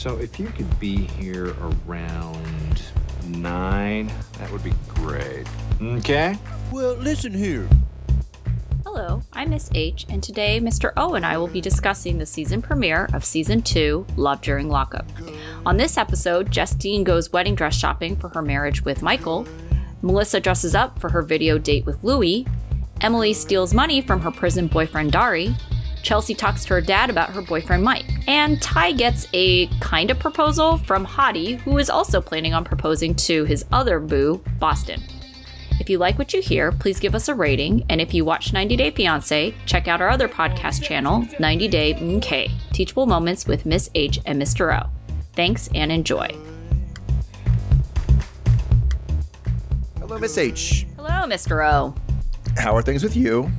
So if you could be here around nine, that would be great. Okay? Well, listen here. Hello, I'm Miss H, and today Mr. O and I will be discussing the season premiere of Season 2, Love During Lockup. On this episode, Justine goes wedding dress shopping for her marriage with Michael, Melissa dresses up for her video date with Louis, Emily steals money from her prison boyfriend Dari, Chelsea talks to her dad about her boyfriend Mike, and Ty gets a kind of proposal from Hottie, who is also planning on proposing to his other boo, Boston. If you like what you hear, please give us a rating. And if you watch 90 Day Fiancé, check out our other podcast channel, 90 Day MK, Teachable Moments with Miss H and Mr. O. Thanks and enjoy. Hello, Miss H. Hello, Mr. O. How are things with you?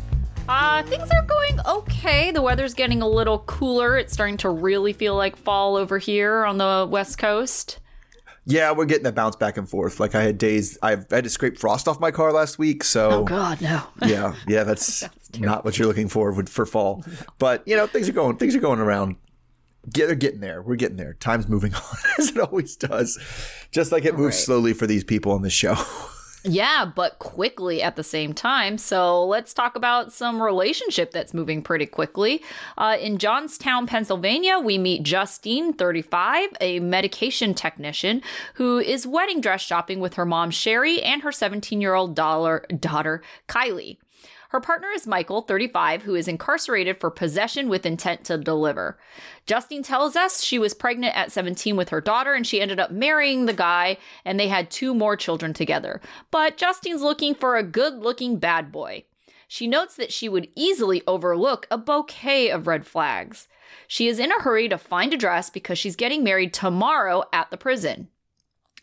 Uh, things are going okay. The weather's getting a little cooler. It's starting to really feel like fall over here on the west coast. Yeah, we're getting that bounce back and forth. Like I had days, I've I had to scrape frost off my car last week. So Oh God, no. yeah, yeah, that's not what you're looking for for fall. But you know, things are going, things are going around. Get, they're getting there. We're getting there. Time's moving on as it always does, just like it moves Right. slowly for these people on the show. Yeah, but quickly at the same time. So let's talk about some relationship that's moving pretty quickly. Uh, in Johnstown, Pennsylvania, we meet Justine, 35, a medication technician who is wedding dress shopping with her mom, Sherry, and her 17 year old daughter, Kylie. Her partner is Michael, 35, who is incarcerated for possession with intent to deliver. Justine tells us she was pregnant at 17 with her daughter and she ended up marrying the guy and they had two more children together. But Justine's looking for a good looking bad boy. She notes that she would easily overlook a bouquet of red flags. She is in a hurry to find a dress because she's getting married tomorrow at the prison.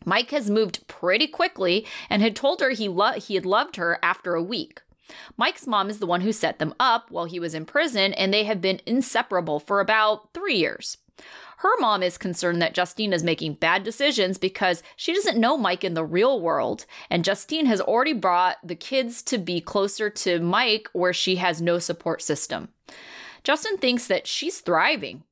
Mike has moved pretty quickly and had told her he, lo- he had loved her after a week. Mike's mom is the one who set them up while he was in prison, and they have been inseparable for about three years. Her mom is concerned that Justine is making bad decisions because she doesn't know Mike in the real world, and Justine has already brought the kids to be closer to Mike where she has no support system. Justin thinks that she's thriving.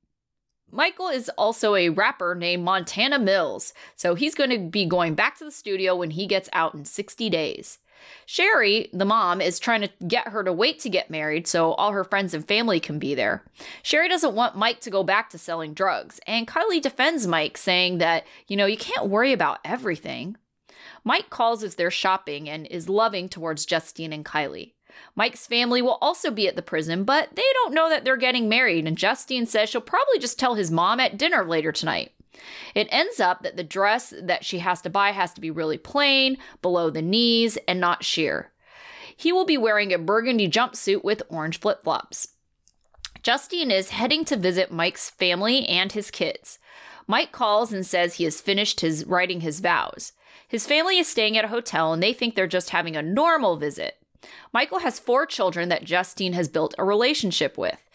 Michael is also a rapper named Montana Mills, so he's going to be going back to the studio when he gets out in 60 days. Sherry, the mom, is trying to get her to wait to get married so all her friends and family can be there. Sherry doesn't want Mike to go back to selling drugs, and Kylie defends Mike, saying that, you know, you can't worry about everything. Mike calls as they're shopping and is loving towards Justine and Kylie. Mike's family will also be at the prison, but they don't know that they're getting married, and Justine says she'll probably just tell his mom at dinner later tonight. It ends up that the dress that she has to buy has to be really plain, below the knees, and not sheer. He will be wearing a burgundy jumpsuit with orange flip flops. Justine is heading to visit Mike's family and his kids. Mike calls and says he has finished his writing his vows. His family is staying at a hotel and they think they're just having a normal visit. Michael has four children that Justine has built a relationship with.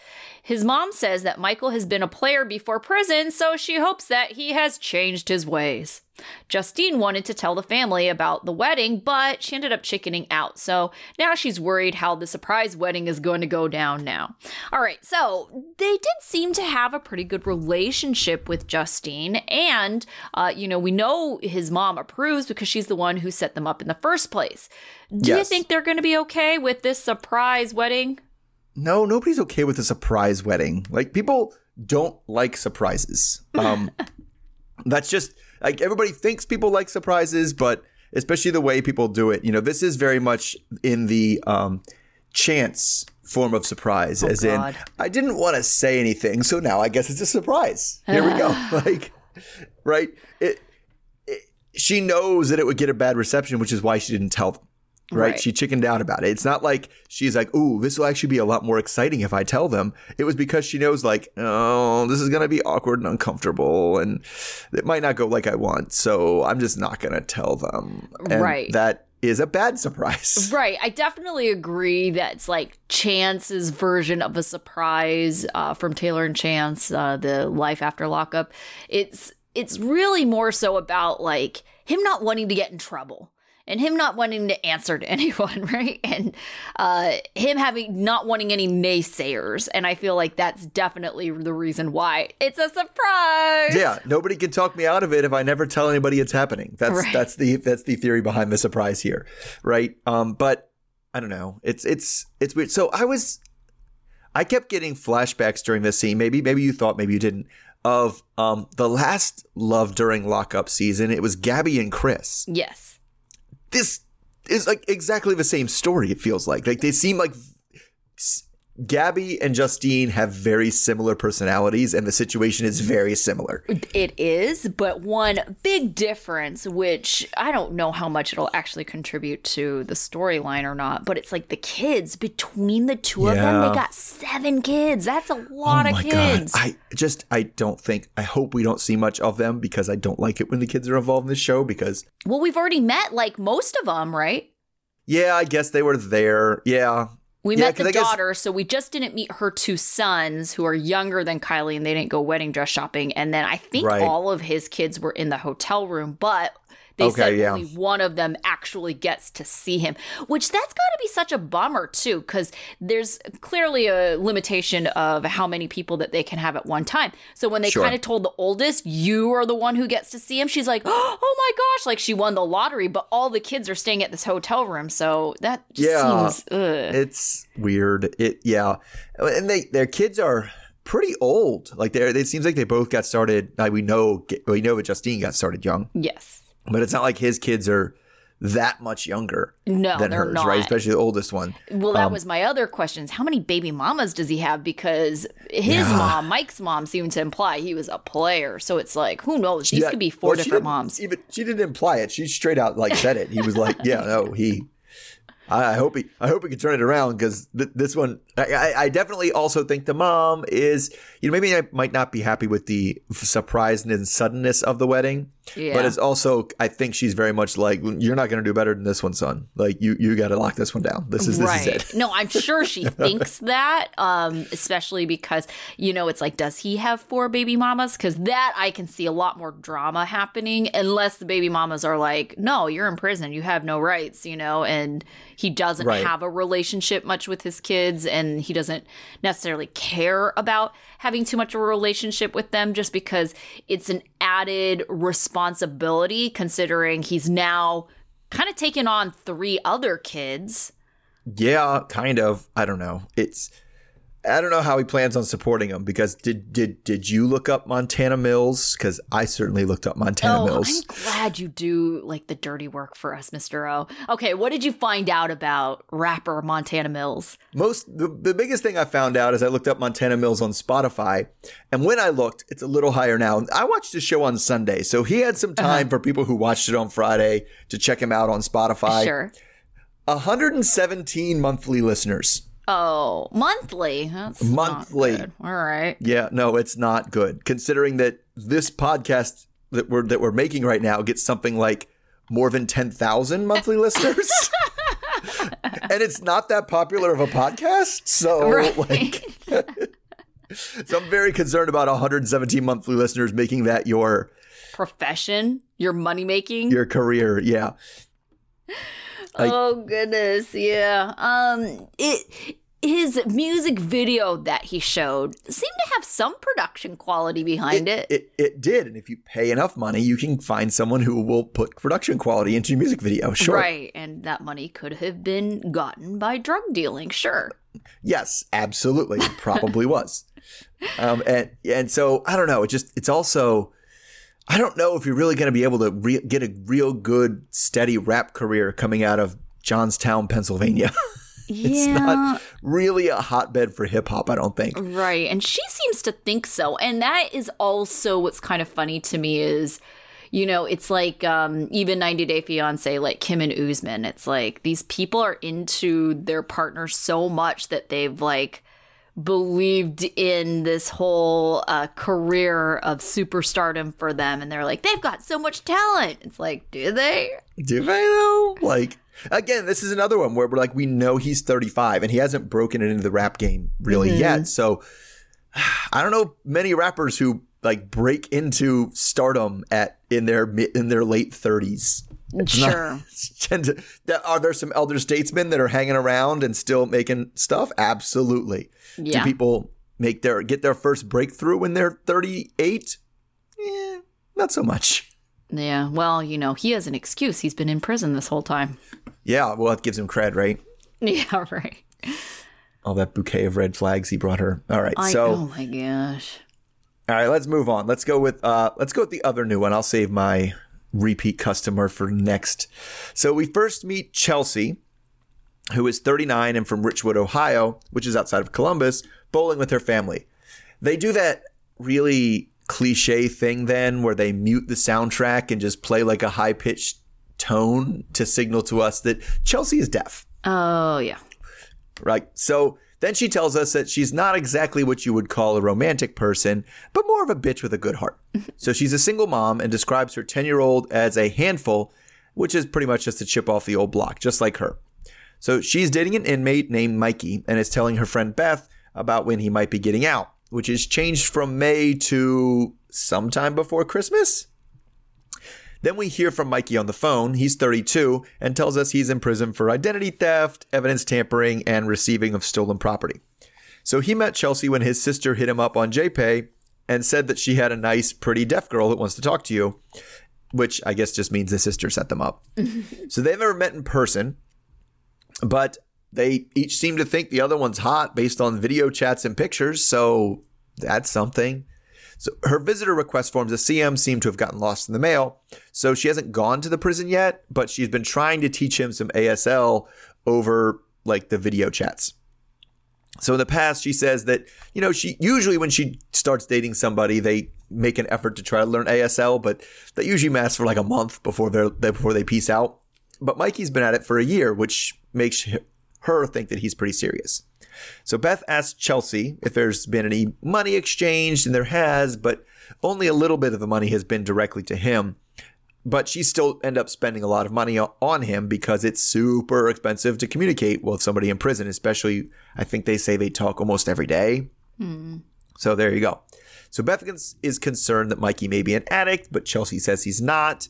His mom says that Michael has been a player before prison, so she hopes that he has changed his ways. Justine wanted to tell the family about the wedding, but she ended up chickening out. So now she's worried how the surprise wedding is going to go down now. All right, so they did seem to have a pretty good relationship with Justine. And, uh, you know, we know his mom approves because she's the one who set them up in the first place. Do you think they're going to be okay with this surprise wedding? No, nobody's okay with a surprise wedding. Like people don't like surprises. Um, that's just like everybody thinks people like surprises, but especially the way people do it. You know, this is very much in the um, chance form of surprise, as God. in I didn't want to say anything, so now I guess it's a surprise. Here we go. like, right? It, it. She knows that it would get a bad reception, which is why she didn't tell them. Right? Right. She chickened out about it. It's not like she's like, "Ooh, this will actually be a lot more exciting if I tell them." It was because she knows, like, "Oh, this is gonna be awkward and uncomfortable, and it might not go like I want." So I'm just not gonna tell them. And Right. That is a bad surprise. Right. I definitely agree that it's like Chance's version of a surprise uh, from Taylor and Chance, uh, the life after lockup. It's it's really more so about like him not wanting to get in trouble. And him not wanting to answer to anyone, right? And uh, him having not wanting any naysayers. And I feel like that's definitely the reason why it's a surprise. Yeah, nobody can talk me out of it if I never tell anybody it's happening. That's Right. that's the that's the theory behind the surprise here, right? Um, but I don't know. It's it's it's weird. So I was, I kept getting flashbacks during this scene. Maybe maybe you thought, maybe you didn't. Of um the last love during lockup season, it was Gabby and Chris. Yes. This is like exactly the same story. It feels like like they seem like Gabby and Justine have very similar personalities, and the situation is very similar. It is, but one big difference, which I don't know how much it'll actually contribute to the storyline or not, but it's like the kids between the two of them, they got seven kids. That's a oh lot of kids. I just I don't think I hope we don't see much of them because I don't like it when the kids are involved in the show because well, we've already met like most of them, right? yeah, I guess they were there. Yeah. We Yeah, met the I guess- daughter, so we just didn't meet her two sons who are younger than Kylie and they didn't go wedding dress shopping. And then I think Right. all of his kids were in the hotel room, but they Okay, said yeah. only one of them actually gets to see him, which that's got to be such a bummer too, because there's clearly a limitation of how many people that they can have at one time. So when they Sure. kind of told the oldest, you are the one who gets to see him, she's like, oh my gosh, like she won the lottery, but all the kids are staying at this hotel room. So that just Yeah. seems. It's weird. It yeah. And they their kids are pretty old. Like they it seems like they both got started like we know we know that Justine got started young, yes. But it's not like his kids are that much younger No, than hers, not. right? Especially the oldest one. Well, that Um, was my other questions. How many baby mamas does he have? Because his Yeah. mom, Mike's mom, seemed to imply he was a player. So it's like, who knows? These Yeah, could be four well, different moms. Even she didn't imply it. She straight out like said it. He was like, "Yeah, no, he." I I hope he. I hope he can turn it around because th- this one. I, I, I definitely also think the mom is. You know, maybe I might not be happy with the surprise and suddenness of the wedding, Yeah. but it's also. I think she's very much like, "You're not going to do better than this one, son. Like you, you got to lock this one down. This is this right. is it." no, I'm sure she thinks that, um, especially because, you know, it's like, does he have four baby mamas? Because that I can see a lot more drama happening unless the baby mamas are like, no, you're in prison. You have no rights, you know, and he doesn't Right. have a relationship much with his kids and he doesn't necessarily care about having too much of a relationship with them just because it's an added responsibility considering he's now kind of taken on three other kids. Yeah, kind of. I don't know. It's I don't know how he plans on supporting him because did did did you look up Montana Mills? Because I certainly looked up Montana oh, Mills. I'm glad you do like the dirty work for us, Mr. O. Okay, what did you find out about rapper Montana Mills? Most the, the biggest thing I found out is I looked up Montana Mills on Spotify, and when I looked, it's a little higher now. I watched the show on Sunday, so he had some Uh-huh. time for people who watched it on Friday to check him out on Spotify. sure. 117 monthly listeners. Oh, monthly. That's Monthly. All right. Yeah, no, it's not good. Considering that this podcast that we're that we're making right now gets something like more than ten thousand monthly listeners, and it's not that popular of a podcast. So, Right. like, so I'm very concerned about 117 monthly listeners making that your Profession, your money making. your career. Yeah, like- oh goodness, yeah. Um, it his music video that he showed seemed to have some production quality behind it. it it did. And if you pay enough money, you can find someone who will put production quality into your music video. Sure. Right, and that money could have been gotten by drug dealing. Sure. Yes, absolutely. It probably was. Um, and and so I don't know. It just it's also I don't know if you're really going to be able to re- get a real good steady rap career coming out of Johnstown, Pennsylvania. it's not really a hotbed for hip hop. I don't think. Right. And she seems to think so. And that is also what's kind of funny to me is, you know, it's like um, even 90 Day Fiance, like Kim and Usman. It's like these people are into their partner so much that they've like believed in this whole uh, career of superstardom for them. And they're like, they've got so much talent. It's like, do they? Do they though? Like again, this is another one where we're like, we know he's 35 and he hasn't broken it into the rap game really yet. So I don't know many rappers who like break into stardom at in their in their late 30s. It's not- Sure. tend are there some elder statesmen that are hanging around and still making stuff? Absolutely. Yeah. Do people make their get their first breakthrough when they're 38? Yeah, not so much. Yeah. Well, you know, he has an excuse. He's been in prison this whole time. Yeah, well, that gives him cred, right? Yeah, right. All that bouquet of red flags he brought her. All right, I, so oh my gosh. all right, let's move on. Let's go with uh, let's go with the other new one. I'll save my repeat customer for next. So we first meet Chelsea, who is 39 and from Richwood, Ohio, which is outside of Columbus, bowling with her family. They do that really cliche thing then where they mute the soundtrack and just play like a high pitched tone to signal to us that Chelsea is deaf. Oh yeah. Right. So then she tells us that she's not exactly what you would call a romantic person, but more of a bitch with a good heart. so she's a single mom and describes her 10 year old as a handful, which is pretty much just a chip off the old block, just like her. So she's dating an inmate named Mikey and is telling her friend Beth about when he might be getting out, which is changed from May to sometime before Christmas. Then we hear from Mikey on the phone. He's 32 and tells us he's in prison for identity theft, evidence tampering, and receiving of stolen property. So he met Chelsea when his sister hit him up on JPay and said that she had a nice, pretty deaf girl that wants to talk to you, which I guess just means the sister set them up. so they've never met in person, but they each seem to think the other one's hot based on video chats and pictures. So that's something. So her visitor request forms, the CM, seem to have gotten lost in the mail. So she hasn't gone to the prison yet, but she's been trying to teach him some ASL over like the video chats. So in the past, she says that, you know, she usually when she starts dating somebody, they make an effort to try to learn ASL, but that usually lasts for like a month before they're before they peace out. But Mikey's been at it for a year, which makes her think that he's pretty serious. So Beth asks Chelsea if there's been any money exchanged, and there has, but only a little bit of the money has been directly to him. But she still end up spending a lot of money on him because it's super expensive to communicate with somebody in prison, especially I think they say they talk almost every day. Hmm. So there you go. So Beth is concerned that Mikey may be an addict, but Chelsea says he's not.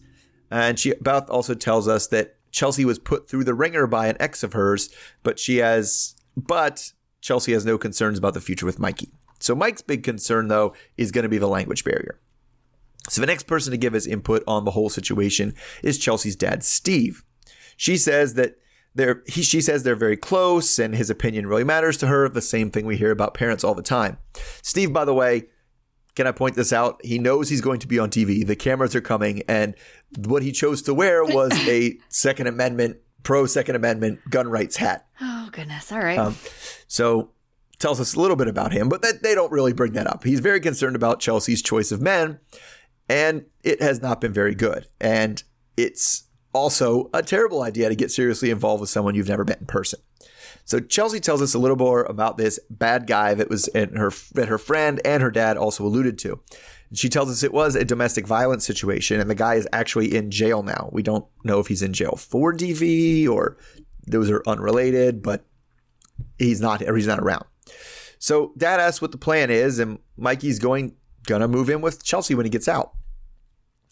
And she Beth also tells us that Chelsea was put through the ringer by an ex of hers, but she has but Chelsea has no concerns about the future with Mikey. So Mike's big concern though is going to be the language barrier. So the next person to give his input on the whole situation is Chelsea's dad, Steve. She says that they're he, she says they're very close and his opinion really matters to her. The same thing we hear about parents all the time. Steve, by the way, can I point this out? He knows he's going to be on TV. The cameras are coming, and what he chose to wear was a Second Amendment, pro Second Amendment gun rights hat. Oh goodness. All right. Um, so tells us a little bit about him, but that, they don't really bring that up. He's very concerned about Chelsea's choice of men, and it has not been very good. And it's also a terrible idea to get seriously involved with someone you've never met in person. So Chelsea tells us a little more about this bad guy that was in her that her friend and her dad also alluded to. She tells us it was a domestic violence situation, and the guy is actually in jail now. We don't know if he's in jail for DV or those are unrelated, but he's not he's not around. So dad asks what the plan is, and Mikey's going gonna move in with Chelsea when he gets out.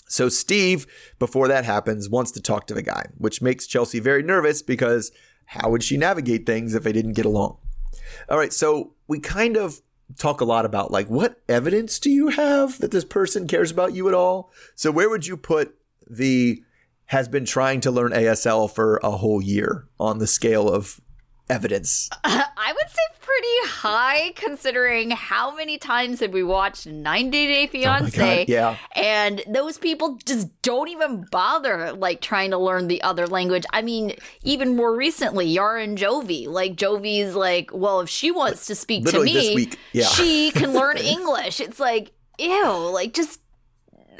So Steve, before that happens, wants to talk to the guy, which makes Chelsea very nervous because how would she navigate things if they didn't get along? All right, so we kind of talk a lot about like what evidence do you have that this person cares about you at all? So where would you put the has been trying to learn ASL for a whole year on the scale of evidence? I would say pretty high considering how many times have we watched 90 Day Fiance? yeah. And those people just don't even bother like trying to learn the other language. I mean, even more recently, Yara and Jovi. Like Jovi's like, well, if she wants to speak to me, yeah. she can learn English. It's like, ew, like just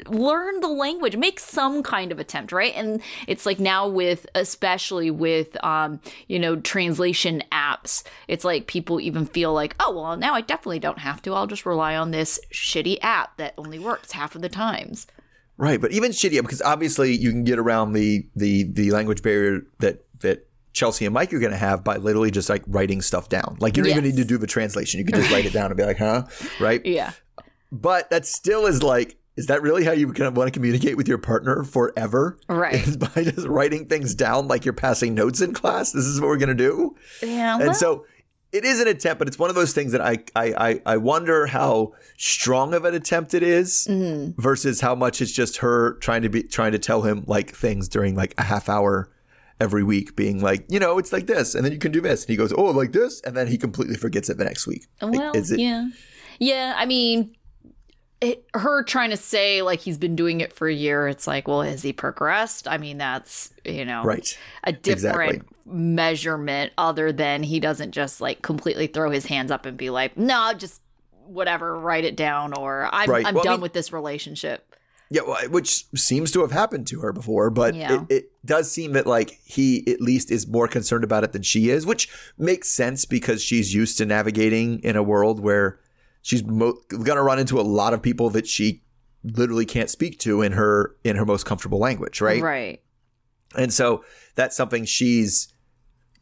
learn the language make some kind of attempt right and it's like now with especially with um you know translation apps it's like people even feel like oh well now i definitely don't have to i'll just rely on this shitty app that only works half of the times Right, but even shitty because obviously you can get around the the the language barrier that that Chelsea and Mike are going to have by literally just like writing stuff down. Like you don't even need to do the translation. You can just write it down and be like, "Huh?" Right? yeah But that still is like is that really how you kind of want to communicate with your partner forever? Right. Is by just writing things down like you're passing notes in class. This is what we're gonna do. Yeah. And so it is an attempt, but it's one of those things that I I I, I wonder how strong of an attempt it is Mm-hmm. versus how much it's just her trying to be trying to tell him like things during like a half hour every week, being like, you know, it's like this, and then you can do this, and he goes, oh, like this, and then he completely forgets it the next week. Well, is it- yeah. Yeah, I mean, it, her trying to say like he's been doing it for a year, it's like, well, has he progressed? I mean, that's, you know, right? a different Exactly. measurement other than he doesn't just like completely throw his hands up and be like, no, just whatever, write it down, or I'm, Right. I'm Well, I done mean- with this relationship. Yeah, well, which seems to have happened to her before, but Yeah. it, it does seem that like he at least is more concerned about it than she is, which makes sense because she's used to navigating in a world where she's mo- gonna run into a lot of people that she literally can't speak to in her in her most comfortable language, right? Right. And so that's something she's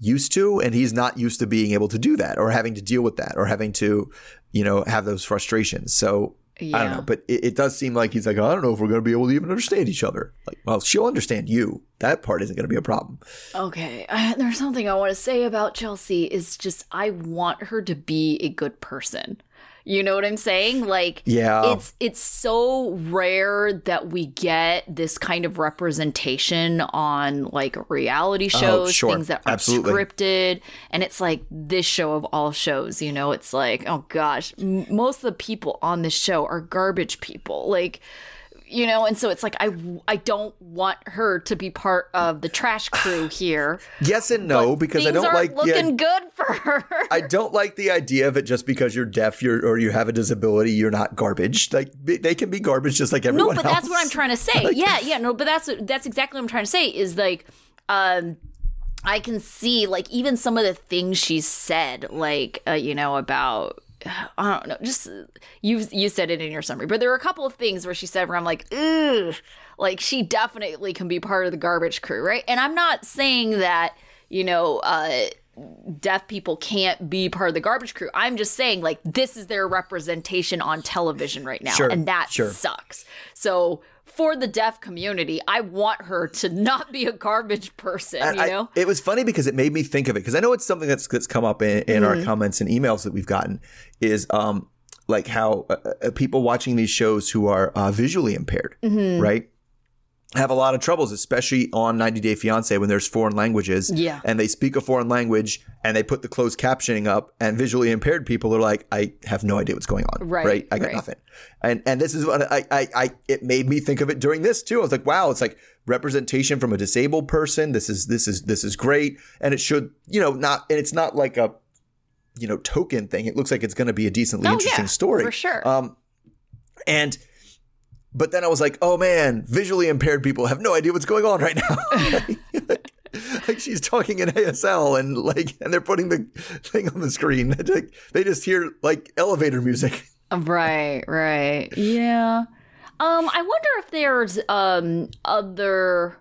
used to, and he's not used to being able to do that or having to deal with that or having to, you know, have those frustrations. So Yeah. I don't know, but it, it does seem like he's like, I don't know if we're going to be able to even understand each other. Like, well, she'll understand you. That part isn't going to be a problem. Okay, I, there's something I want to say about Chelsea. Is just I want her to be a good person. You know what I'm saying? Like, Yeah. it's it's so rare that we get this kind of representation on like reality oh, shows, Oh, sure. things that are Absolutely. scripted, and it's like this show of all shows. You know, it's like, oh gosh, m- most of the people on this show are garbage people. Like you know and so it's like i i don't want her to be part of the trash crew here Yes and no, because I don't like looking the, good for her I don't like the idea of it just because you're deaf you're, or you have a disability, you're not garbage. Like they can be garbage just like everyone. no but else. that's what i'm trying to say yeah yeah no but that's that's exactly what i'm trying to say is like um i can see like even some of the things she said like uh, you know about I don't know. Just you you said it in your summary, but there were a couple of things where she said where I'm like, ugh, like she definitely can be part of the garbage crew, right? And I'm not saying that you know uh, deaf people can't be part of the garbage crew. I'm just saying like this is their representation on television right now, Sure, and that sure. sucks. So for the deaf community, I want her to not be a garbage person. And you I- know? it was funny because it made me think of it because I know it's something that's that's come up in, in Mm-hmm. our comments and emails that we've gotten is um like how uh, uh, people watching these shows who are uh, visually impaired, Mm-hmm. right? Have a lot of troubles, especially on 90 Day Fiance when there's foreign languages. Yeah. And they speak a foreign language and they put the closed captioning up, and visually impaired people are like, I have no idea what's going on. Right, I got right. nothing. And and this is what I, I I it made me think of it during this too. I was like, wow, it's like representation from a disabled person. This is this is this is great. And it should, you know, not and it's not like a you know, token thing. It looks like it's gonna be a decently Oh, interesting yeah, story. for sure. Um and but then I was like, oh man, visually impaired people have no idea what's going on right now. like, she's talking in ASL and like and they're putting the thing on the screen. Like, they just hear like elevator music. Right, right. Yeah. Um, I wonder if there's um other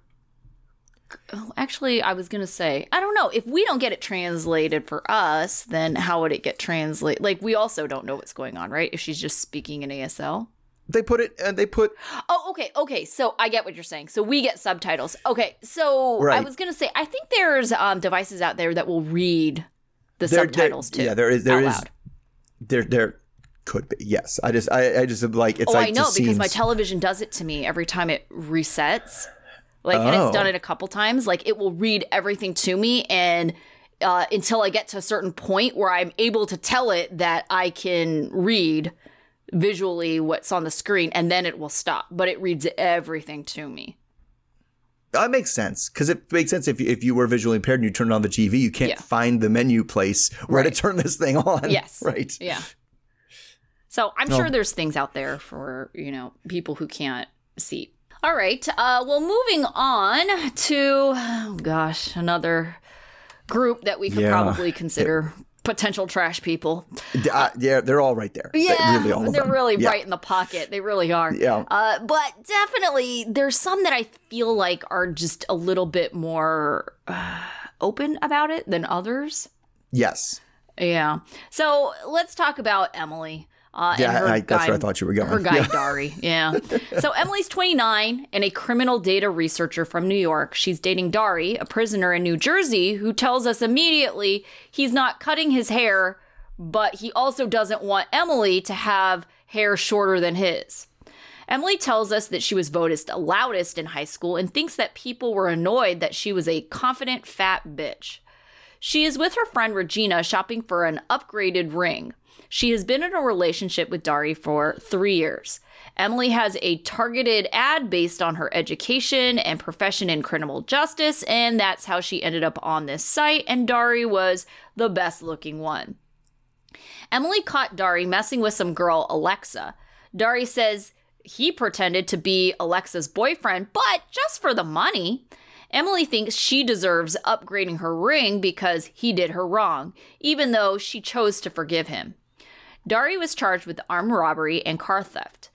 Oh, actually, I was gonna say, I don't know. If we don't get it translated for us, then how would it get translated? Like, we also don't know what's going on, right? If she's just speaking in ASL. They put it and they put Oh, okay, okay. So I get what you're saying. So we get subtitles. Okay, so I was gonna say, I think there's um devices out there that will read the There- there- subtitles too. Yeah, there is there is there there could be. Yes. I just I, I just like it's Oh, like I know because my television does it to me every time it resets. Like, and Oh. it's done it a couple times. Like, it will read everything to me, and uh, until I get to a certain point where I'm able to tell it that I can read visually what's on the screen, and then it will stop. But it reads everything to me. that makes sense because it makes sense if you, if you were visually impaired and you turn on the TV, you can't Yeah. find the menu place where Right. to turn this thing on. Yes. right. Yeah. So I'm No. sure there's things out there for, you know, people who can't see. All right. Uh, well, moving on to, oh gosh, another group that we could Yeah. probably consider potential trash people. Uh, yeah, they're all right there. They- Yeah, really all of they're really Yeah. right in the pocket. They really are. Yeah. Uh, but definitely, there's some that I feel like are just a little bit more uh, open about it than others. Yes. Yeah. So let's talk about Emily. Uh, Yeah, I- that's where I thought you were going. Her guy, Yeah. Dari. Yeah. so Emily's 29 and a criminal data researcher from New York. She's dating Dari, a prisoner in New Jersey, who tells us immediately he's not cutting his hair, but he also doesn't want Emily to have hair shorter than his. Emily tells us that she was voted loudest in high school and thinks that people were annoyed that she was a confident fat bitch. She is with her friend Regina shopping for an upgraded ring. She has been in a relationship with Dari for three years. Emily has a targeted ad based on her education and profession in criminal justice, and that's how she ended up on this site. And Dari was the best looking one. Emily caught Dari messing with some girl, Alexa. Dari says he pretended to be Alexa's boyfriend, but just for the money. Emily thinks she deserves upgrading her ring because he did her wrong, even though she chose to forgive him. Dari was charged with armed robbery and car theft.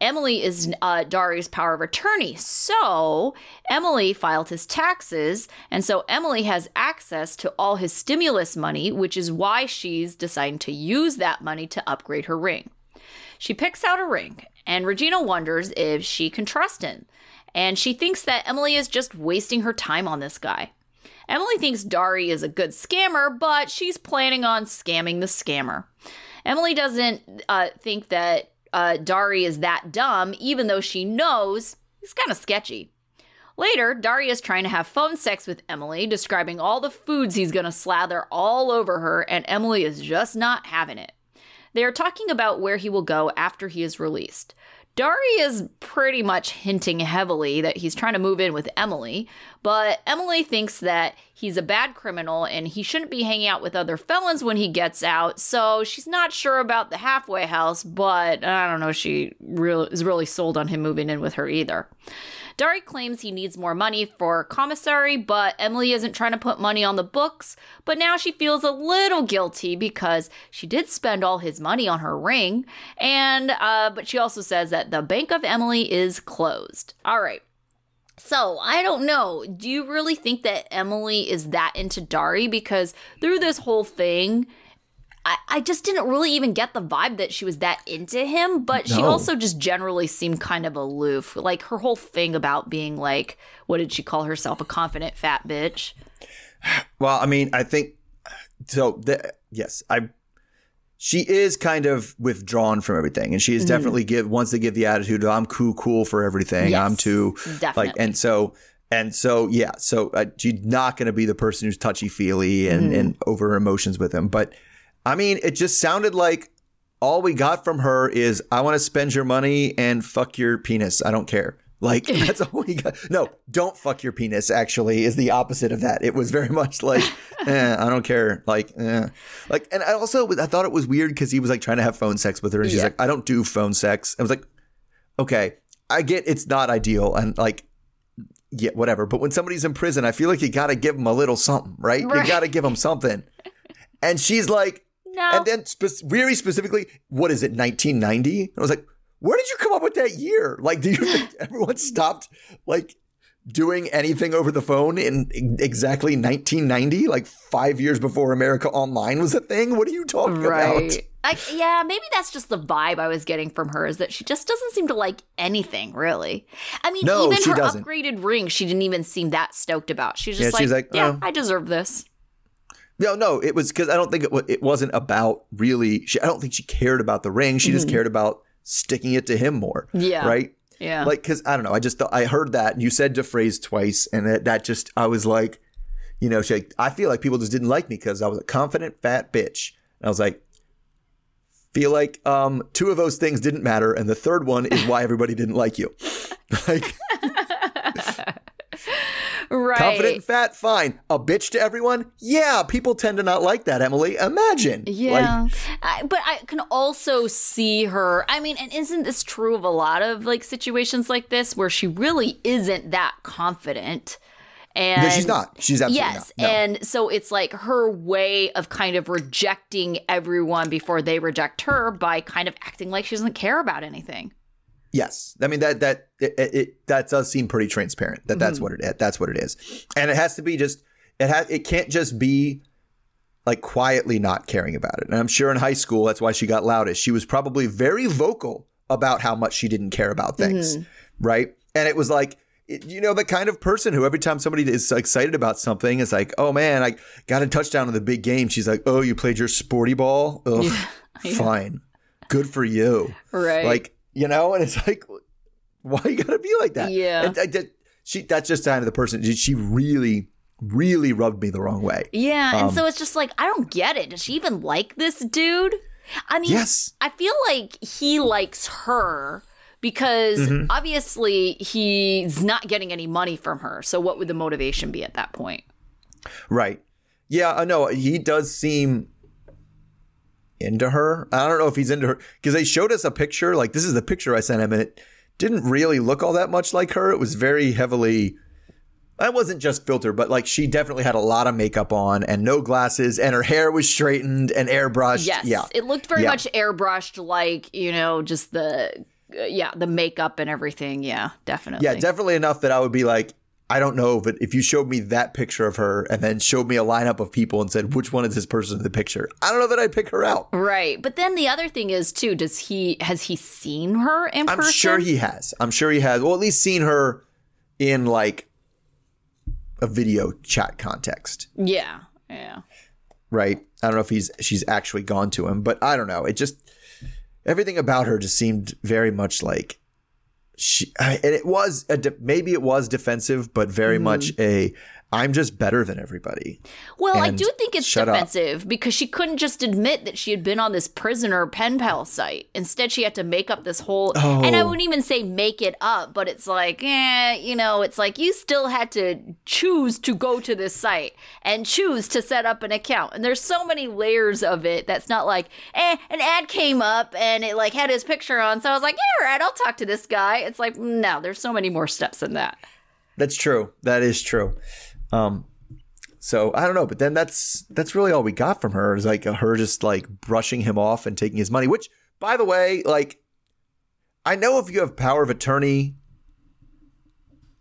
Emily is uh, Dari's power of attorney, so Emily filed his taxes, and so Emily has access to all his stimulus money, which is why she's deciding to use that money to upgrade her ring. She picks out a ring, and Regina wonders if she can trust him, and she thinks that Emily is just wasting her time on this guy. Emily thinks Dari is a good scammer, but she's planning on scamming the scammer. Emily doesn't uh, think that uh, Dari is that dumb, even though she knows he's kind of sketchy. Later, Dari is trying to have phone sex with Emily, describing all the foods he's going to slather all over her, and Emily is just not having it. They are talking about where he will go after he is released. Dari is pretty much hinting heavily that he's trying to move in with Emily, but Emily thinks that he's a bad criminal and he shouldn't be hanging out with other felons when he gets out, so she's not sure about the halfway house, but I don't know, she real is really sold on him moving in with her either. Dari claims he needs more money for commissary, but Emily isn't trying to put money on the books. But now she feels a little guilty because she did spend all his money on her ring, and uh, but she also says that the bank of Emily is closed. All right. So, I don't know. Do you really think that Emily is that into Dari? Because through this whole thing, I, I just didn't really even get the vibe that she was that into him, but she also just generally seemed kind of aloof. Like her whole thing about being like, what did she call herself? A confident fat bitch. Well, I mean, I think so. The, yes, I. She is kind of withdrawn from everything, and she is definitely give wants to give the attitude of, "I'm cool, cool for everything. I'm too definitely. like." And so, and so, yeah. So uh, she's not going to be the person who's touchy feely and and over emotions with him. But I mean, it just sounded like all we got from her is, "I want to spend your money and fuck your penis. I don't care." Like that's all we got. No, don't fuck your penis. Actually, is the opposite of that. It was very much like, eh, I don't care. Like, eh. like, and I also I thought it was weird because he was like trying to have phone sex with her, and she's Yeah. like, I don't do phone sex. I was like, okay, I get it's not ideal, and like, yeah, whatever. But when somebody's in prison, I feel like you got to give them a little something, right? Right. You got to give them something. And she's like, No. and then spe- very specifically, what is it, 1990? I was like, where did you come up with that year? Like, do you think everyone stopped like doing anything over the phone in exactly 1990, like five years before America Online was a thing? What are you talking about? Right. I, yeah, maybe that's just the vibe I was getting from her is that she just doesn't seem to like anything, really. I mean, No, even her doesn't. upgraded ring, she didn't even seem that stoked about. She's just Yeah, she's like, like, yeah, oh. I deserve this. No, no, it was because I don't think it, it wasn't about really. She, I don't think she cared about the ring. She just mm-hmm. cared about sticking it to him more. Yeah. Right. Yeah. Like, because I don't know. I just thought I heard that and you said the phrase twice, and that, that just I was like, you know, she, I feel like people just didn't like me because I was a confident fat bitch. And I was like, feel like um, two of those things didn't matter, and the third one is why everybody didn't like you. like right. confident and fat, fine. A bitch to everyone, yeah. People tend to not like that. Emily, imagine. Like, Yeah. I, but I can also see her. I mean, and isn't this true of a lot of like situations like this where she really isn't that confident? And no, she's not. She's absolutely yes. not. No. And so it's like her way of kind of rejecting everyone before they reject her by kind of acting like she doesn't care about anything. Yes, I mean that that it, it that does seem pretty transparent. That Mm-hmm. that's what it that's what it is, and it has to be just it has it can't just be like quietly not caring about it. And I'm sure in high school, that's why she got loudest. She was probably very vocal about how much she didn't care about things, right? And it was like, you know, the kind of person who every time somebody is excited about something, is like, oh man, I got a touchdown in the big game. She's like, oh, you played your sporty ball? Ugh, fine. Good for you. Right. Like, you know, and it's like, why you gotta be like that? Yeah. And she, that's just kind of the person. She really, really rubbed me the wrong way. Yeah, and Um, so it's just like I don't get it. Does she even like this dude? I mean, Yes. I feel like he likes her because Mm-hmm. obviously he's not getting any money from her. So what would the motivation be at that point? Right. Yeah, I know. He does seem into her. I don't know if he's into her because they showed us a picture. Like, this is the picture I sent him, and it didn't really look all that much like her. It was very heavily. That wasn't just filter, but like she definitely had a lot of makeup on and no glasses, and her hair was straightened and airbrushed. Yes, Yeah. it looked very Yeah. much airbrushed, like you know, just the uh, yeah, the makeup and everything. Yeah, definitely. Yeah, definitely enough that I would be like, I don't know, but if you showed me that picture of her and then showed me a lineup of people and said, which one is this person in the picture? I don't know that I'd pick her out. Right, but then the other thing is too. Does he has he seen her in I'm person? sure he has. I'm sure he has. Well, at least seen her in like a video chat context, Yeah, yeah. right? I don't know if he's she's actually gone to him, but I don't know. It just everything about her just seemed very much like she. And it was a de- maybe it was defensive, but very much mm-hmm. a I'm just better than everybody. Well, I do think it's shut up. defensive because she couldn't just admit that she had been on this prisoner pen pal site. Instead, she had to make up this whole. Oh. And I Oh. wouldn't even say make it up, but it's like, eh, you know, it's like you still had to choose to go to this site and choose to set up an account. And there's so many layers of it that's not like, eh, an ad came up and it like had his picture on. So I was like, yeah, all right, I'll talk to this guy. It's like, no, there's so many more steps than that. That's true. That is true. Um, so I don't know, but then that's that's really all we got from her is like her just like brushing him off and taking his money. Which, by the way, like I know if you have power of attorney,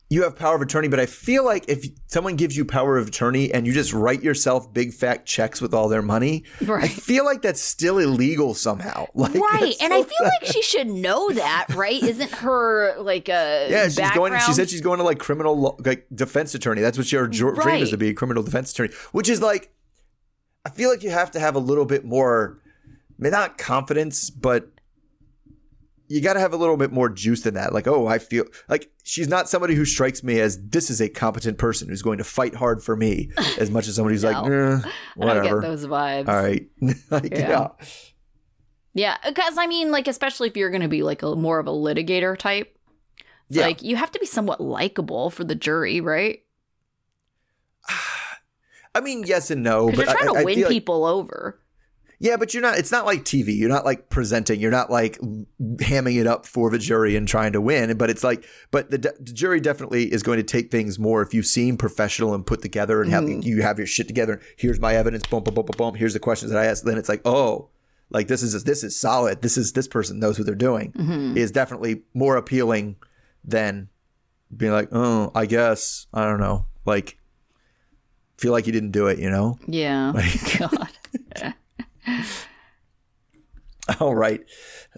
you have power of attorney, but I feel like if someone gives you power of attorney and you just write yourself big fat checks with all their money, I feel like that's still illegal somehow. Like, Right, and so I feel like she should know that, right? Isn't her like a Yeah, she's going. She said she's going to like criminal law, like defense attorney. That's what your dr- dream is to be a criminal defense attorney. Which is like, I feel like you have to have a little bit more, I mean, not confidence, but you got to have a little bit more juice than that. Like, oh, I feel like she's not somebody who strikes me as this is a competent person who's going to fight hard for me as much as somebody who's like, No. eh, I whatever. get those vibes. All right, like, Yeah. yeah. Yeah, because I mean, like, especially if you're going to be like a more of a litigator type, Yeah. like you have to be somewhat likable for the jury, right? I mean, yes and no, Because but you're trying I, to I win feel like- people over. Yeah, but you're not. It's not like TV. You're not like presenting. You're not like hamming it up for the jury and trying to win. But it's like, but the, the jury definitely is going to take things more if you seem professional and put together and have mm-hmm. you have your shit together. Here's my evidence. Boom, boom, boom, boom, boom. Here's the questions that I asked. Then it's like, oh, like this is this is solid. This is this person knows what they're doing. Mm-hmm. Is definitely more appealing than being like, oh, I guess I don't know. Like, feel like you didn't do it. You know. Yeah. Like, God. All right.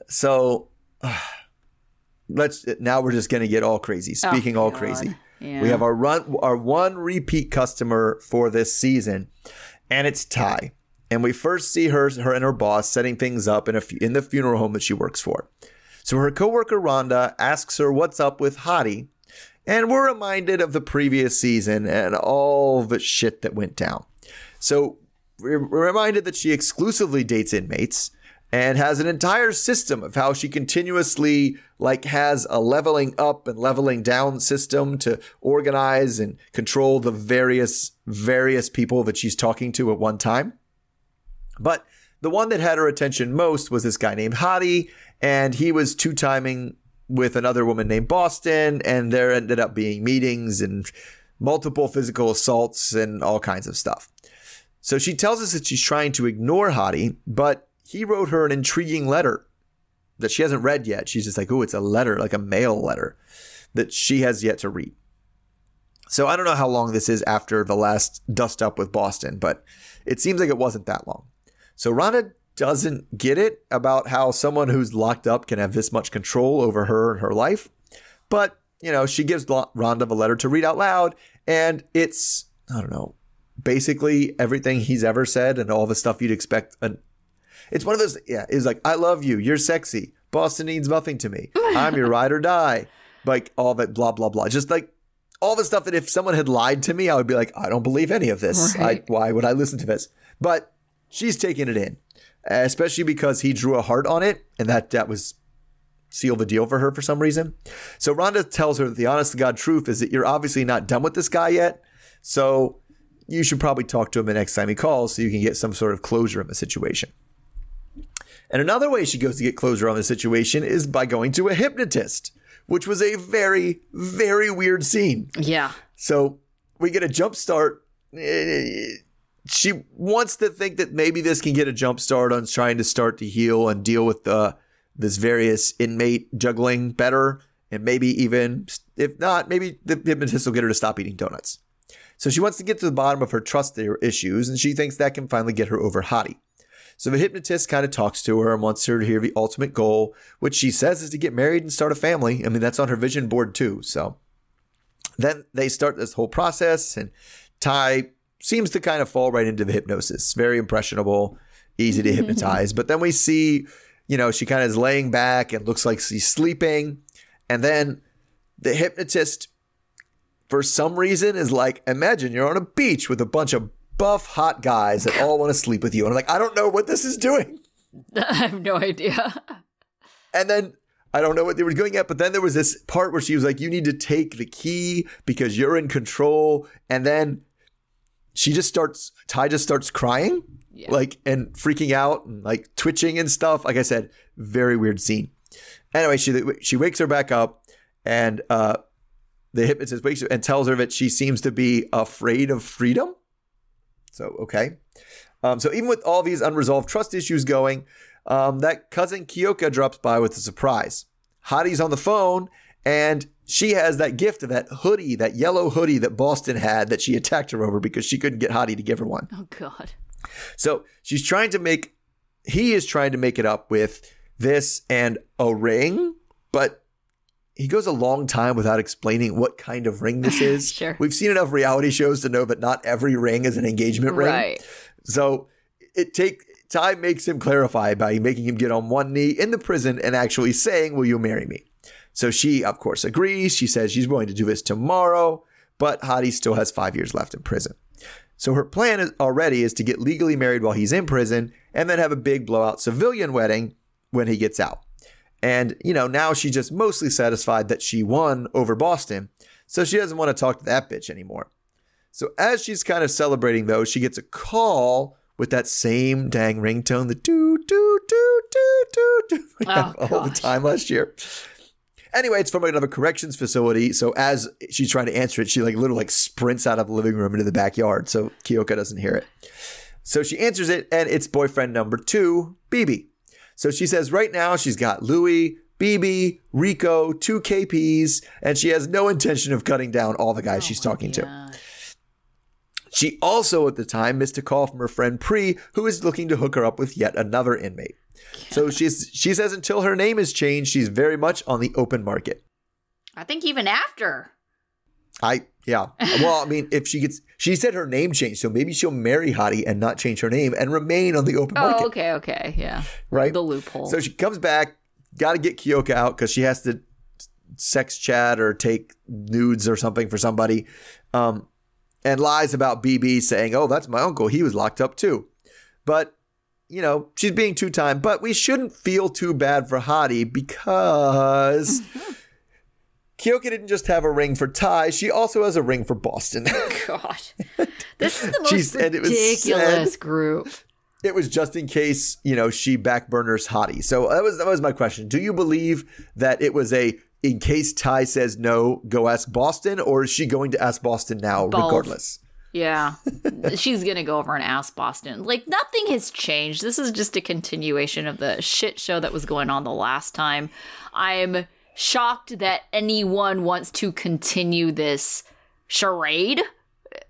So let's now we're just going to get all crazy. Oh, Speaking all God. crazy. Yeah. We have our run our one repeat customer for this season and it's Ty. And we first see her her and her boss setting things up in a in the funeral home that she works for. So her coworker Rhonda asks her what's up with Hottie, and we're reminded of the previous season and all the shit that went down. So reminded that she exclusively dates inmates and has an entire system of how she continuously like has a leveling up and leveling down system to organize and control the various various people that she's talking to at one time. But the one that had her attention most was this guy named Hottie, and he was two timing with another woman named Boston, and there ended up being meetings and multiple physical assaults and all kinds of stuff. So she tells us that she's trying to ignore Hottie, but he wrote her an intriguing letter that she hasn't read yet. She's just like, oh, it's a letter, like a mail letter that she has yet to read. So I don't know how long this is after the last dust up with Boston, but it seems like it wasn't that long. So Rhonda doesn't get it about how someone who's locked up can have this much control over her and her life. But, you know, she gives Rhonda the letter to read out loud, and it's, I don't know, basically everything he's ever said and all the stuff you'd expect. And it's one of those, yeah, it's like, I love you. You're sexy. Boston needs nothing to me. I'm your ride or die. Like all that blah, blah, blah. Just like all the stuff that if someone had lied to me, I would be like, I don't believe any of this. Right. I, why would I listen to this? But she's taking it in, especially because he drew a heart on it, and that that was seal the deal for her for some reason. So Rhonda tells her that the honest to God truth is that you're obviously not done with this guy yet. So you should probably talk to him the next time he calls so you can get some sort of closure on the situation. And another way she goes to get closure on the situation is by going to a hypnotist which was a very, very weird scene. Yeah. So we get a jump start. She wants to think that maybe this can get a jump start on trying to start to heal and deal with the this various inmate juggling better, and maybe even if not, maybe the hypnotist will get her to stop eating donuts. So she wants to get to the bottom of her trust issues, and she thinks that can finally get her over Hottie. So the hypnotist kind of talks to her and wants her to hear the ultimate goal, which she says is to get married and start a family. I mean, that's on her vision board too. So then they start this whole process, and Ty seems to kind of fall right into the hypnosis. Very impressionable, easy to hypnotize. But then we see, you know, she kind of is laying back and looks like she's sleeping. And then the hypnotist, for some reason, is like, imagine you're on a beach with a bunch of buff hot guys that all want to sleep with you. And I'm like, I don't know what this is doing. I have no idea. And then I don't know what they were doing at, but then there was this part where she was like, You need to take the key because you're in control. And then she just starts, Tai just starts crying, yeah. like, and freaking out and like twitching and stuff. Like I said, very weird scene. Anyway, she she wakes her back up and uh, the hypnotist wakes her and tells her that she seems to be afraid of freedom. So, okay. Um, so, even with all these unresolved trust issues going, um, that cousin Kyoka drops by with a surprise. Hottie's on the phone, and she has that gift of that hoodie, that yellow hoodie that Boston had that she attacked her over because she couldn't get Hottie to give her one. Oh, God. So, she's trying to make, he is trying to make it up with this and a ring, but he goes a long time without explaining what kind of ring this is. sure. We've seen enough reality shows to know that not every ring is an engagement ring. Right. So it take Tai makes him clarify by making him get on one knee in the prison and actually saying, "Will you marry me?" So she, of course, agrees. She says she's willing to do this tomorrow, but Hottie still has five years left in prison. So her plan is, already is to get legally married while he's in prison and then have a big blowout civilian wedding when he gets out. And, you know, now she's just mostly satisfied that she won over Boston. So she doesn't want to talk to that bitch anymore. So as she's kind of celebrating, though, she gets a call with that same dang ringtone, the doo doo doo doo doo doo, oh, all the time last year. Anyway, it's from another corrections facility. So as she's trying to answer it, she like literally like sprints out of the living room into the backyard, so Kyoka doesn't hear it. So she answers it, and it's boyfriend number two, BB. So she says right now she's got Louis, BB, Rico, two KPs, and she has no intention of cutting down all the guys oh she's talking to. She also at the time missed a call from her friend Pre, who is looking to hook her up with yet another inmate. So she's she says until her name is changed, she's very much on the open market. I think even after. I yeah. Well, I mean, if she gets, she said her name changed, so maybe she'll marry Hottie and not change her name and remain on the open market. Oh, okay, okay, yeah. Right. The loophole. So she comes back, got to get Kyoka out because she has to sex chat or take nudes or something for somebody, um, and lies about BB saying, "Oh, that's my uncle. He was locked up too." But you know, she's being two time. But we shouldn't feel too bad for Hottie because. Kyoka didn't just have a ring for Ty, she also has a ring for Boston. God. This is the most ridiculous group. It was just in case, you know, she backburners Hottie. So that was that was my question. Do you believe that it was a in case Ty says no, go ask Boston, or is she going to ask Boston now, Both. regardless? Yeah. She's going to go over and ask Boston. Like, nothing has changed. This is just a continuation of the shit show that was going on the last time. I'm shocked that anyone wants to continue this charade,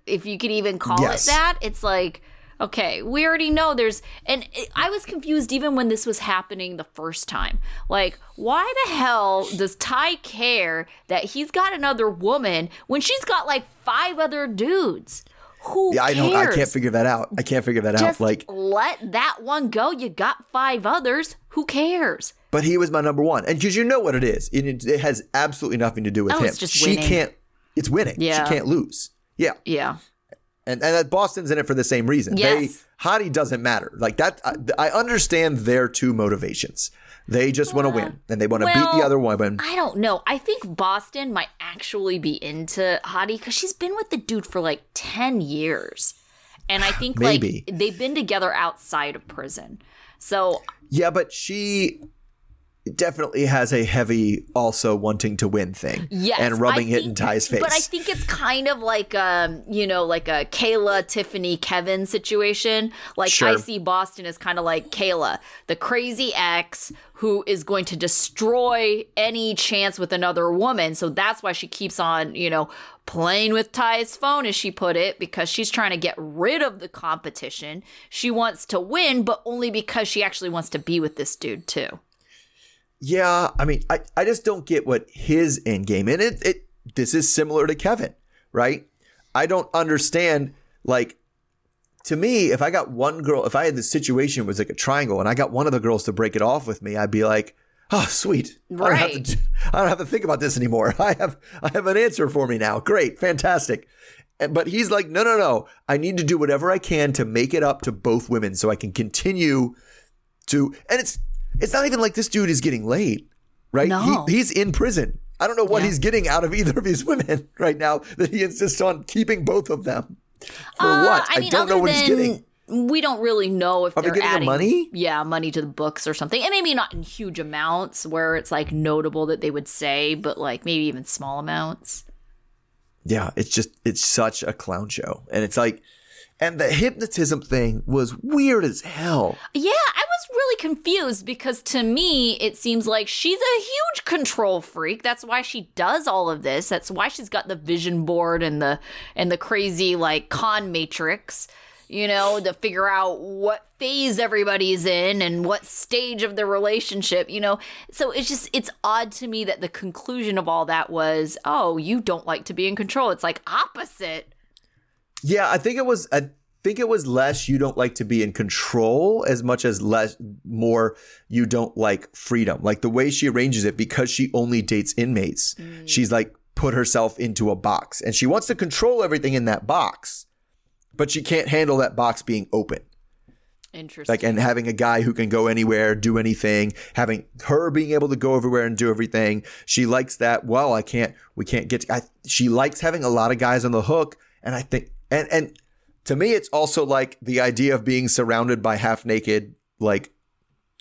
if you could even call Yes. it that. It's like, okay, we already know there's, and I was confused even when this was happening the first time. Like, why the hell does Ty care that he's got another woman when she's got like five other dudes? Who Yeah, I don't. I can't figure that out. I can't figure that out. Like, let that one go. You got five others. Who cares? but he was my number one, and because you know what it is, it, it has absolutely nothing to do with Oh, him. it's just she winning. can't. It's winning. Yeah. She can't lose. Yeah, Yeah. and and that Boston's in it for the same reason. Yes. They Hottie doesn't matter. Like that. I, I understand their two motivations. They just want to win, uh, and they want to beat the other woman. I don't know. I think Boston might actually be into Hottie because she's been with the dude for like 10 years. And I think Maybe. like they've been together outside of prison. So Yeah, but she definitely has a heavy also wanting to win thing. Yes, and rubbing I it in Ty's face. But I think it's kind of like um, you know, like a Kayla, Tiffany, Kevin situation. Like I see Boston as kind of like Kayla, the crazy ex who is going to destroy any chance with another woman. So that's why she keeps on, you know, playing with Ty's phone, as she put it, because she's trying to get rid of the competition. She wants to win, but only because she actually wants to be with this dude too. Yeah, I mean, I, I just don't get what his end game and it it this is similar to Kevin, right? I don't understand like to me, if I got one girl, if I had this situation was like a triangle and I got one of the girls to break it off with me, I'd be like, oh sweet. I don't have Right. to I don't have to think about this anymore. I have I have an answer for me now. Great, fantastic. Eh, but he's like, no, no, no. I need to do whatever I can to make it up to both women so I can continue to and it's it's not even like this dude is getting laid, right? No. He, he's in prison. I don't know what Yeah. he's getting out of either of these women right now that he insists on keeping both of them. For Uh, what? I mean, I don't know what he's getting. We don't really know if Are they they're getting the adding money? Yeah, money to the books or something, and maybe not in huge amounts where it's like notable that they would say, but like maybe even small amounts. Yeah, it's just it's such a clown show. And it's like and the hypnotism thing was weird as hell. Yeah, I was really confused because to me it seems like she's a huge control freak. That's why she does all of this. That's why she's got the vision board and the and the crazy like con matrix, you know, to figure out what phase everybody's in and what stage of the relationship, you know. So it's just it's odd to me that the conclusion of all that was, "Oh, you don't like to be in control." It's like opposite. Yeah, I think it was I think it was less you don't like to be in control as much as less more you don't like freedom. Like the way she arranges it because she only dates inmates. Mm. She's like put herself into a box and she wants to control everything in that box. But she can't handle that box being open. Interesting. Like and having a guy who can go anywhere, do anything, having her being able to go everywhere and do everything. She likes that. Well, I can't. We can't get. I, she likes having a lot of guys on the hook, and I think and and to me, it's also like the idea of being surrounded by half naked, like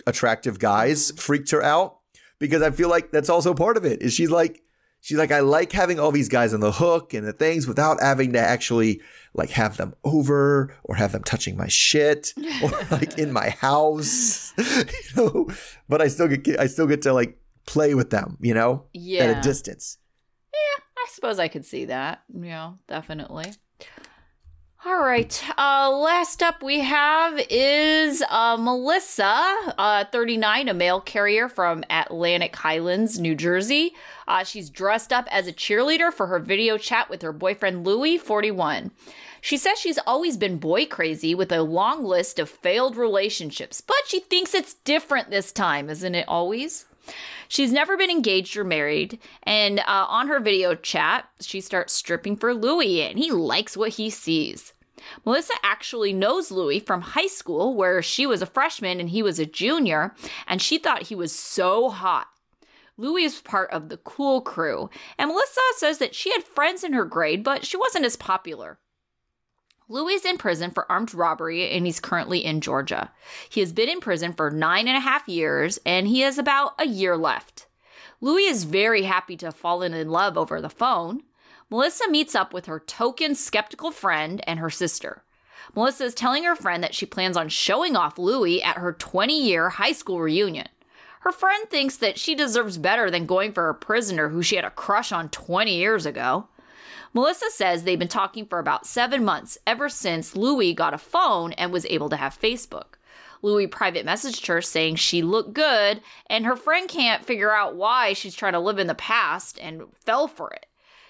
attractive guys mm-hmm. freaked her out because I feel like that's also part of it. Is she's like. She's like, I like having all these guys on the hook and the things without having to actually like have them over or have them touching my shit or like in my house, you know. But I still get I still get to like play with them, you know, yeah. at a distance. Yeah, I suppose I could see that. Yeah, definitely. All right. Uh, last up we have is uh, Melissa, uh, 39, a mail carrier from Atlantic Highlands, New Jersey. Uh, she's dressed up as a cheerleader for her video chat with her boyfriend Louis, 41. She says she's always been boy crazy with a long list of failed relationships, but she thinks it's different this time, isn't it always? She's never been engaged or married, and uh, on her video chat, she starts stripping for Louis, and he likes what he sees. Melissa actually knows Louis from high school, where she was a freshman and he was a junior, and she thought he was so hot. Louis is part of the cool crew, and Melissa says that she had friends in her grade, but she wasn't as popular. Louis is in prison for armed robbery and he's currently in Georgia. He has been in prison for nine and a half years and he has about a year left. Louis is very happy to have fallen in love over the phone. Melissa meets up with her token skeptical friend and her sister. Melissa is telling her friend that she plans on showing off Louis at her 20 year high school reunion. Her friend thinks that she deserves better than going for a prisoner who she had a crush on 20 years ago. Melissa says they've been talking for about seven months, ever since Louis got a phone and was able to have Facebook. Louis private messaged her saying she looked good, and her friend can't figure out why she's trying to live in the past and fell for it.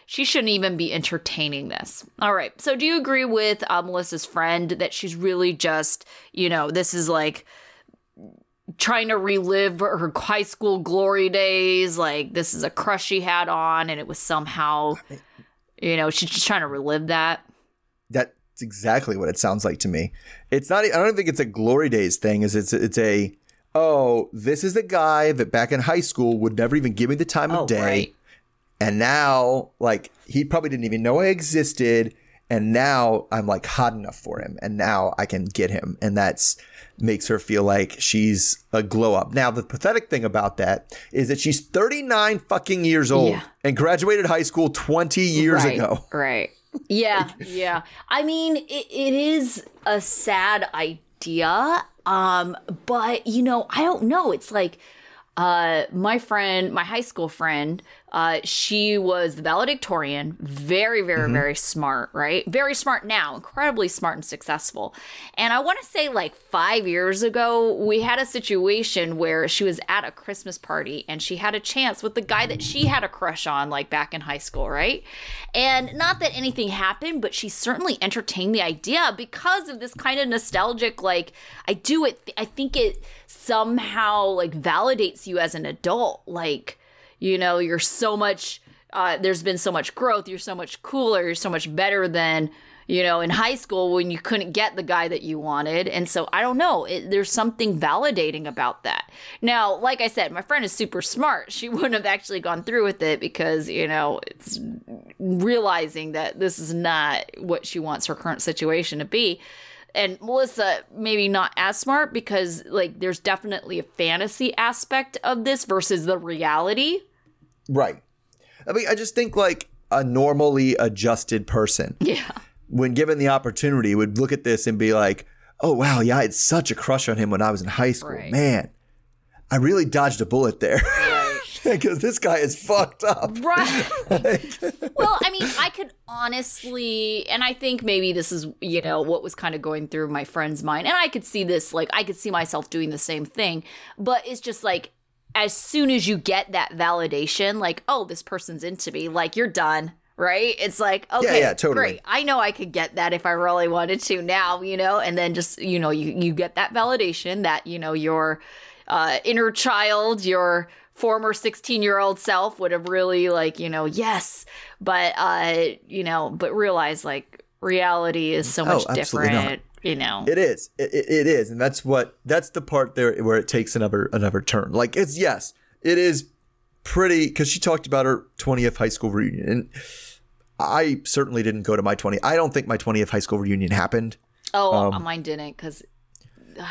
She shouldn't even be entertaining this. All right. So, do you agree with uh, Melissa's friend that she's really just, you know, this is like trying to relive her high school glory days? Like, this is a crush she had on, and it was somehow, you know, she's just trying to relive that. That's exactly what it sounds like to me. It's not. I don't think it's a glory days thing. Is it's it's a oh this is the guy that back in high school would never even give me the time Oh, of day, right. And now like he probably didn't even know I existed, and now I'm like hot enough for him, and now I can get him, and that's makes her feel like she's a glow up. Now the pathetic thing about that is that she's 39 fucking years old Yeah. and graduated high school 20 years right, ago. Right. Yeah, yeah. I mean, it, it is a sad idea. Um, but you know, I don't know. It's like uh my friend, my high school friend, uh, she was the valedictorian, very, very, very smart, right? Very smart now, incredibly smart and successful. And I want to say, like five years ago, we had a situation where she was at a Christmas party and she had a chance with the guy that she had a crush on, like back in high school, right? And not that anything happened, but she certainly entertained the idea because of this kind of nostalgic, like, I do it, I think it somehow like validates you as an adult. Like, you know, you're so much, uh, there's been so much growth, you're so much cooler, you're so much better than, you know, in high school when you couldn't get the guy that you wanted. And so I don't know, it, there's something validating about that. Now, like I said, my friend is super smart. She wouldn't have actually gone through with it because, you know, it's realizing that this is not what she wants her current situation to be. And Melissa, maybe not as smart because, like, there's definitely a fantasy aspect of this versus the reality. Right. I mean, I just think like a normally adjusted person, Yeah. when given the opportunity, would look at this and be like, oh, wow, yeah, I had such a crush on him when I was in high school. Right. Man, I really dodged a bullet there. Because this guy is fucked up. Right. well, I mean, I could honestly, and I think maybe this is, you know, what was kind of going through my friend's mind. And I could see this, like, I could see myself doing the same thing. But it's just like, as soon as you get that validation, like, oh, this person's into me, like, you're done. Right? It's like, okay, yeah, totally. great. I know I could get that if I really wanted to now, you know, and then just, you know, you, you get that validation that, you know, your uh, inner child, your former 16 year old self would have really like you know yes but uh you know but realize like reality is so much Oh, absolutely not. You know It is. It, it- is, and that's what that's the part there where it takes another another turn. Like it's yes, it is pretty because she talked about her 20th high school reunion, and I certainly didn't go to my 20. I don't think my 20th high school reunion happened. oh um, mine didn't because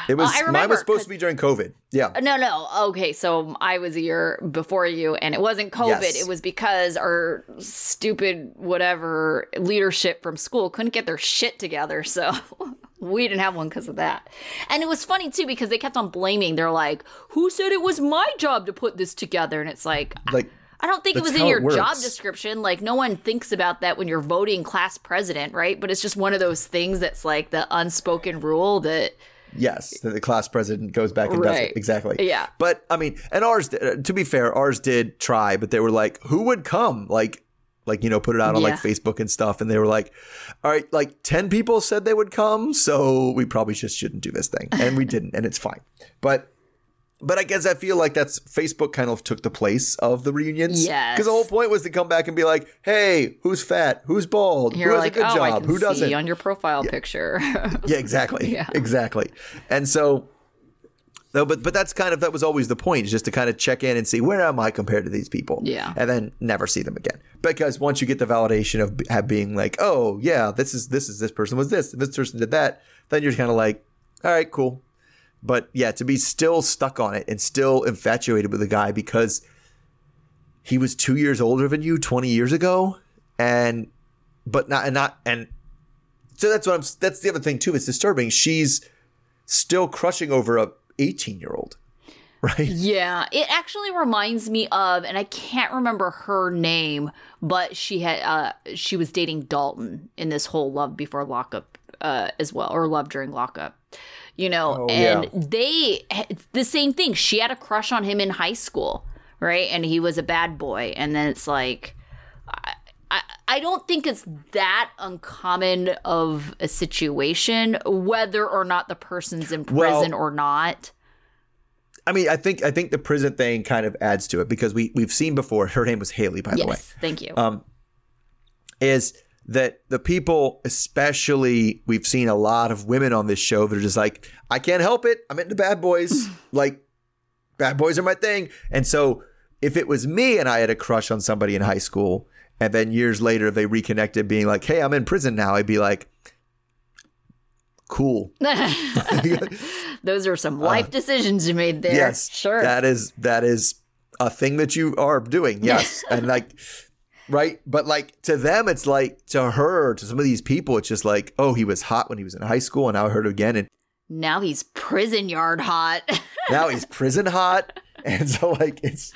It was I mine was supposed to be during COVID. Yeah, no no okay so i was a year before you and it wasn't covid Yes. it was because our stupid whatever leadership from school couldn't get their shit together so we didn't have one because of that and it was funny too because they kept on blaming they're like who said it was my job to put this together and it's like like I don't think it was in your job description. Like, no one thinks about that when you're voting class president, right? But it's just one of those things that's like the unspoken rule that, yes, the class president goes back and does it exactly. Yeah. but I mean, and ours. uh, To be fair, ours did try, but they were like, who would come? Like. Like you know, put it out on like Facebook and stuff, and they were like, "All right, like ten people said they would come, so we probably just shouldn't do this thing," and we didn't, and it's fine. But, but I guess I feel like that's Facebook kind of took the place of the reunions, Yes. because the whole point was to come back and be like, "Hey, who's fat? Who's bald? you're who has like, a good oh, job? Who doesn't?" see on your profile picture. Yeah, exactly. Yeah. Exactly. And so no, but but that's kind of that was always the point, just to kind of check in and see where am I compared to these people. Yeah. And then never see them again. Because once you get the validation of being like, oh yeah, this is this is this person was this, and this person did that, then you're kind of like, all right, cool. But yeah, to be still stuck on it and still infatuated with the guy because he was two years older than you 20 years ago, and but not and not and so that's what I'm. That's the other thing too. It's disturbing. She's still crushing over a 18 year old. right? Yeah, it actually reminds me of, and I can't remember her name, but she had uh she was dating Dalton in this whole Love Before Lockup uh as well, or Love During Lockup. You know, Oh, and yeah. they the same thing. She had a crush on him in high school, right? And he was a bad boy, and then it's like. I, I, I don't think it's that uncommon of a situation, whether or not the person's in Well- prison or not. I mean, I think I think the prison thing kind of adds to it because we we've seen before. Her name was Haley, by the way. Yes, thank you. um, is that the people, especially, we've seen a lot of women on this show that are just like, I can't help it. I'm into bad boys. like, bad boys are my thing. And so, if it was me and I had a crush on somebody in high school, and then years later they reconnected, being like, hey, I'm in prison now, I'd be like, cool. Those are some life decisions you made there. Uh, yes, sure. That is that is a thing that you are doing. Yes, and like, right, but like to them, it's like to her, to some of these people, it's just like, oh, he was hot when he was in high school, and now I heard it again, and now he's prison yard hot. now he's prison hot, and so like it's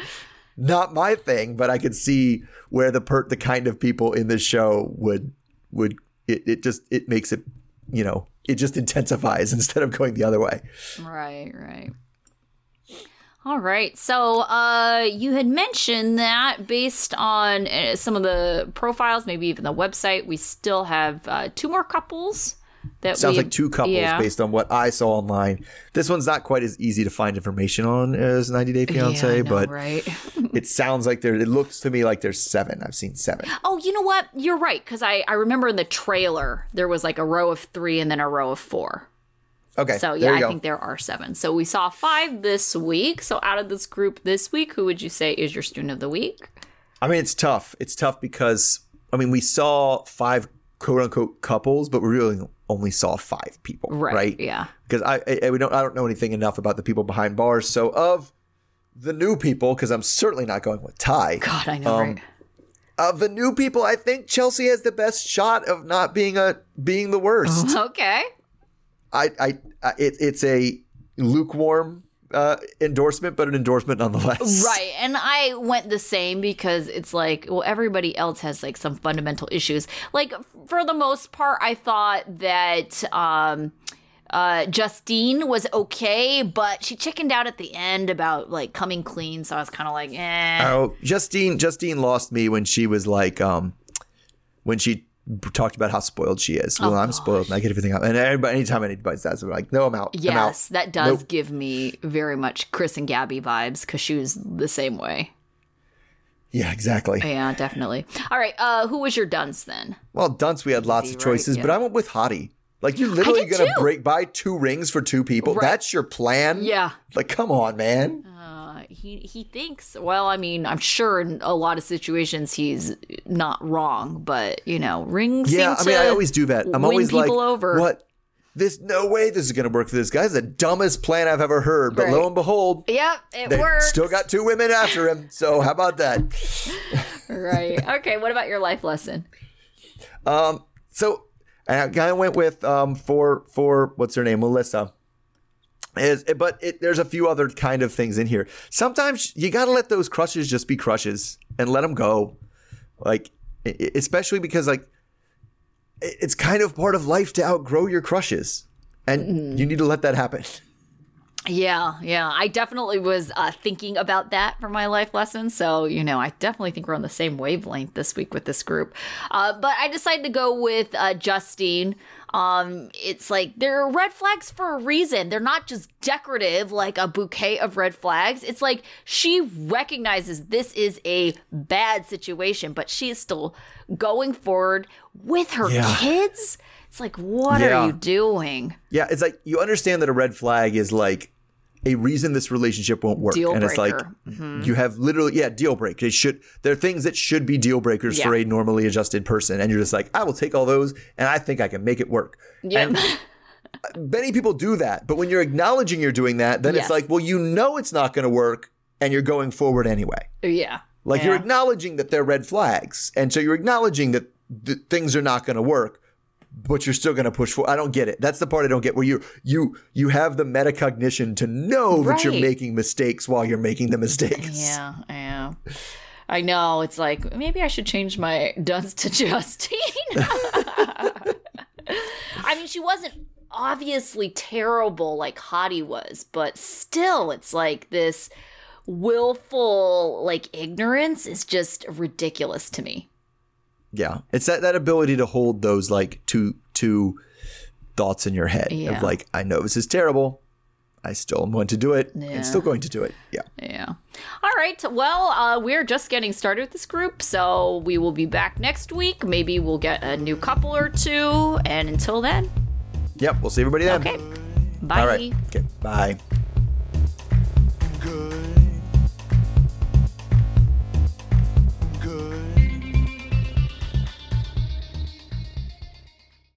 not my thing, but I could see where the per the kind of people in this show would would it, it just it makes it you know it just intensifies instead of going the other way. right, right. All right. So, uh, you had mentioned that based on uh, some of the profiles, maybe even the website, we still have uh, two more couples that Sounds we, like two couples yeah. based on what I saw online. This one's not quite as easy to find information on as 90 Day Fiance, Yeah, know, but right. it sounds like there. It looks to me like there's seven. I've seen seven. Oh, you know what? You're right because I I remember in the trailer there was like a row of three and then a row of four. Okay, So yeah, I go. think there are seven. So we saw five this week. So out of this group this week, who would you say is your student of the week? I mean, it's tough. It's tough because I mean, we saw five quote unquote couples, but we really only saw five people, Right. right? Yeah. Because I, I we don't I don't know anything enough about the people behind bars. So of the new people, because I'm certainly not going with Ty. God, I know, Um, right? Of the new people, I think Chelsea has the best shot of not being a being the worst. Okay. I, I, I it, it's a lukewarm uh, endorsement, but an endorsement nonetheless. Right. And I went the same because it's like, well, everybody else has like some fundamental issues. Like, for the most part, I thought that um, uh, Justine was okay, but she chickened out at the end about like coming clean. So I was kind of like, eh. Oh, Justine, Justine lost me when she was like, um, when she talked about how spoiled she is. Well, I'm spoiled and I get everything out. And everybody, anytime anybody says, I'm like, no, I'm out. I'm out. Yes, that does Nope. give me very much Chris and Gabby vibes because she was the same way. Yeah, exactly. Yeah, definitely. All right, uh, who was your dunce then? Well, Dunce, we had lots Easy, of right? choices, Yeah. but I went with Hottie. Like, you're literally going to too. break buy two rings for two people. Right. That's your plan? Yeah. Like, come on, man. Uh, he he thinks. Well, I mean, I'm sure in a lot of situations he's not wrong, but you know, rings. Yeah, I mean, I always do that. I'm always like, over. what? This no way this is going to work for this guy. Is the dumbest plan I've ever heard. But Right. lo and behold, Yep, it works. still got two women after him. So how about that? right. Okay. What about your life lesson? Um, so I kind of went with um for for what's her name, Melissa. Is but it, there's a few other kind of things in here. Sometimes you got to let those crushes just be crushes and let them go, like especially because like it's kind of part of life to outgrow your crushes, and you need to let that happen. Yeah, yeah. I definitely was uh, thinking about that for my life lesson. So, you know, I definitely think we're on the same wavelength this week with this group. Uh, but I decided to go with uh, Justine. Um, it's like there are red flags for a reason. They're not just decorative like a bouquet of red flags. It's like she recognizes this is a bad situation, but she is still going forward with her Yeah. kids. It's like, what Yeah. are you doing? Yeah, it's like you understand that a red flag is like a reason this relationship won't work, Deal and it's like breaker. Mm-hmm. you have literally yeah deal break. It should there are things that should be deal breakers for a normally adjusted person, and you're just like I will take all those, and I think I can make it work. Yeah. Many people do that, but when you're acknowledging you're doing that, then Yes. it's like well you know it's not going to work, and you're going forward anyway. yeah. Like you're acknowledging that they're red flags, and so you're acknowledging that th- things are not going to work, but you're still going to push for. I don't get it. That's the part I don't get. Where you you you have the metacognition to know that you're making mistakes while you're making the mistakes. Yeah, yeah. I know. It's like maybe I should change my duns to Justine. I mean, she wasn't obviously terrible like Hottie was, but still, it's like this willful like ignorance is just ridiculous to me. Yeah, it's that that ability to hold those like two two thoughts in your head Yeah. of like, I know this is terrible. I still am going to do it. Yeah. and still going to do it. Yeah. Yeah. All right. Well, uh, we're just getting started with this group, so we will be back next week. Maybe we'll get a new couple or two. And until then, Yep. We'll see everybody then. okay. Bye. All right. Okay. Bye.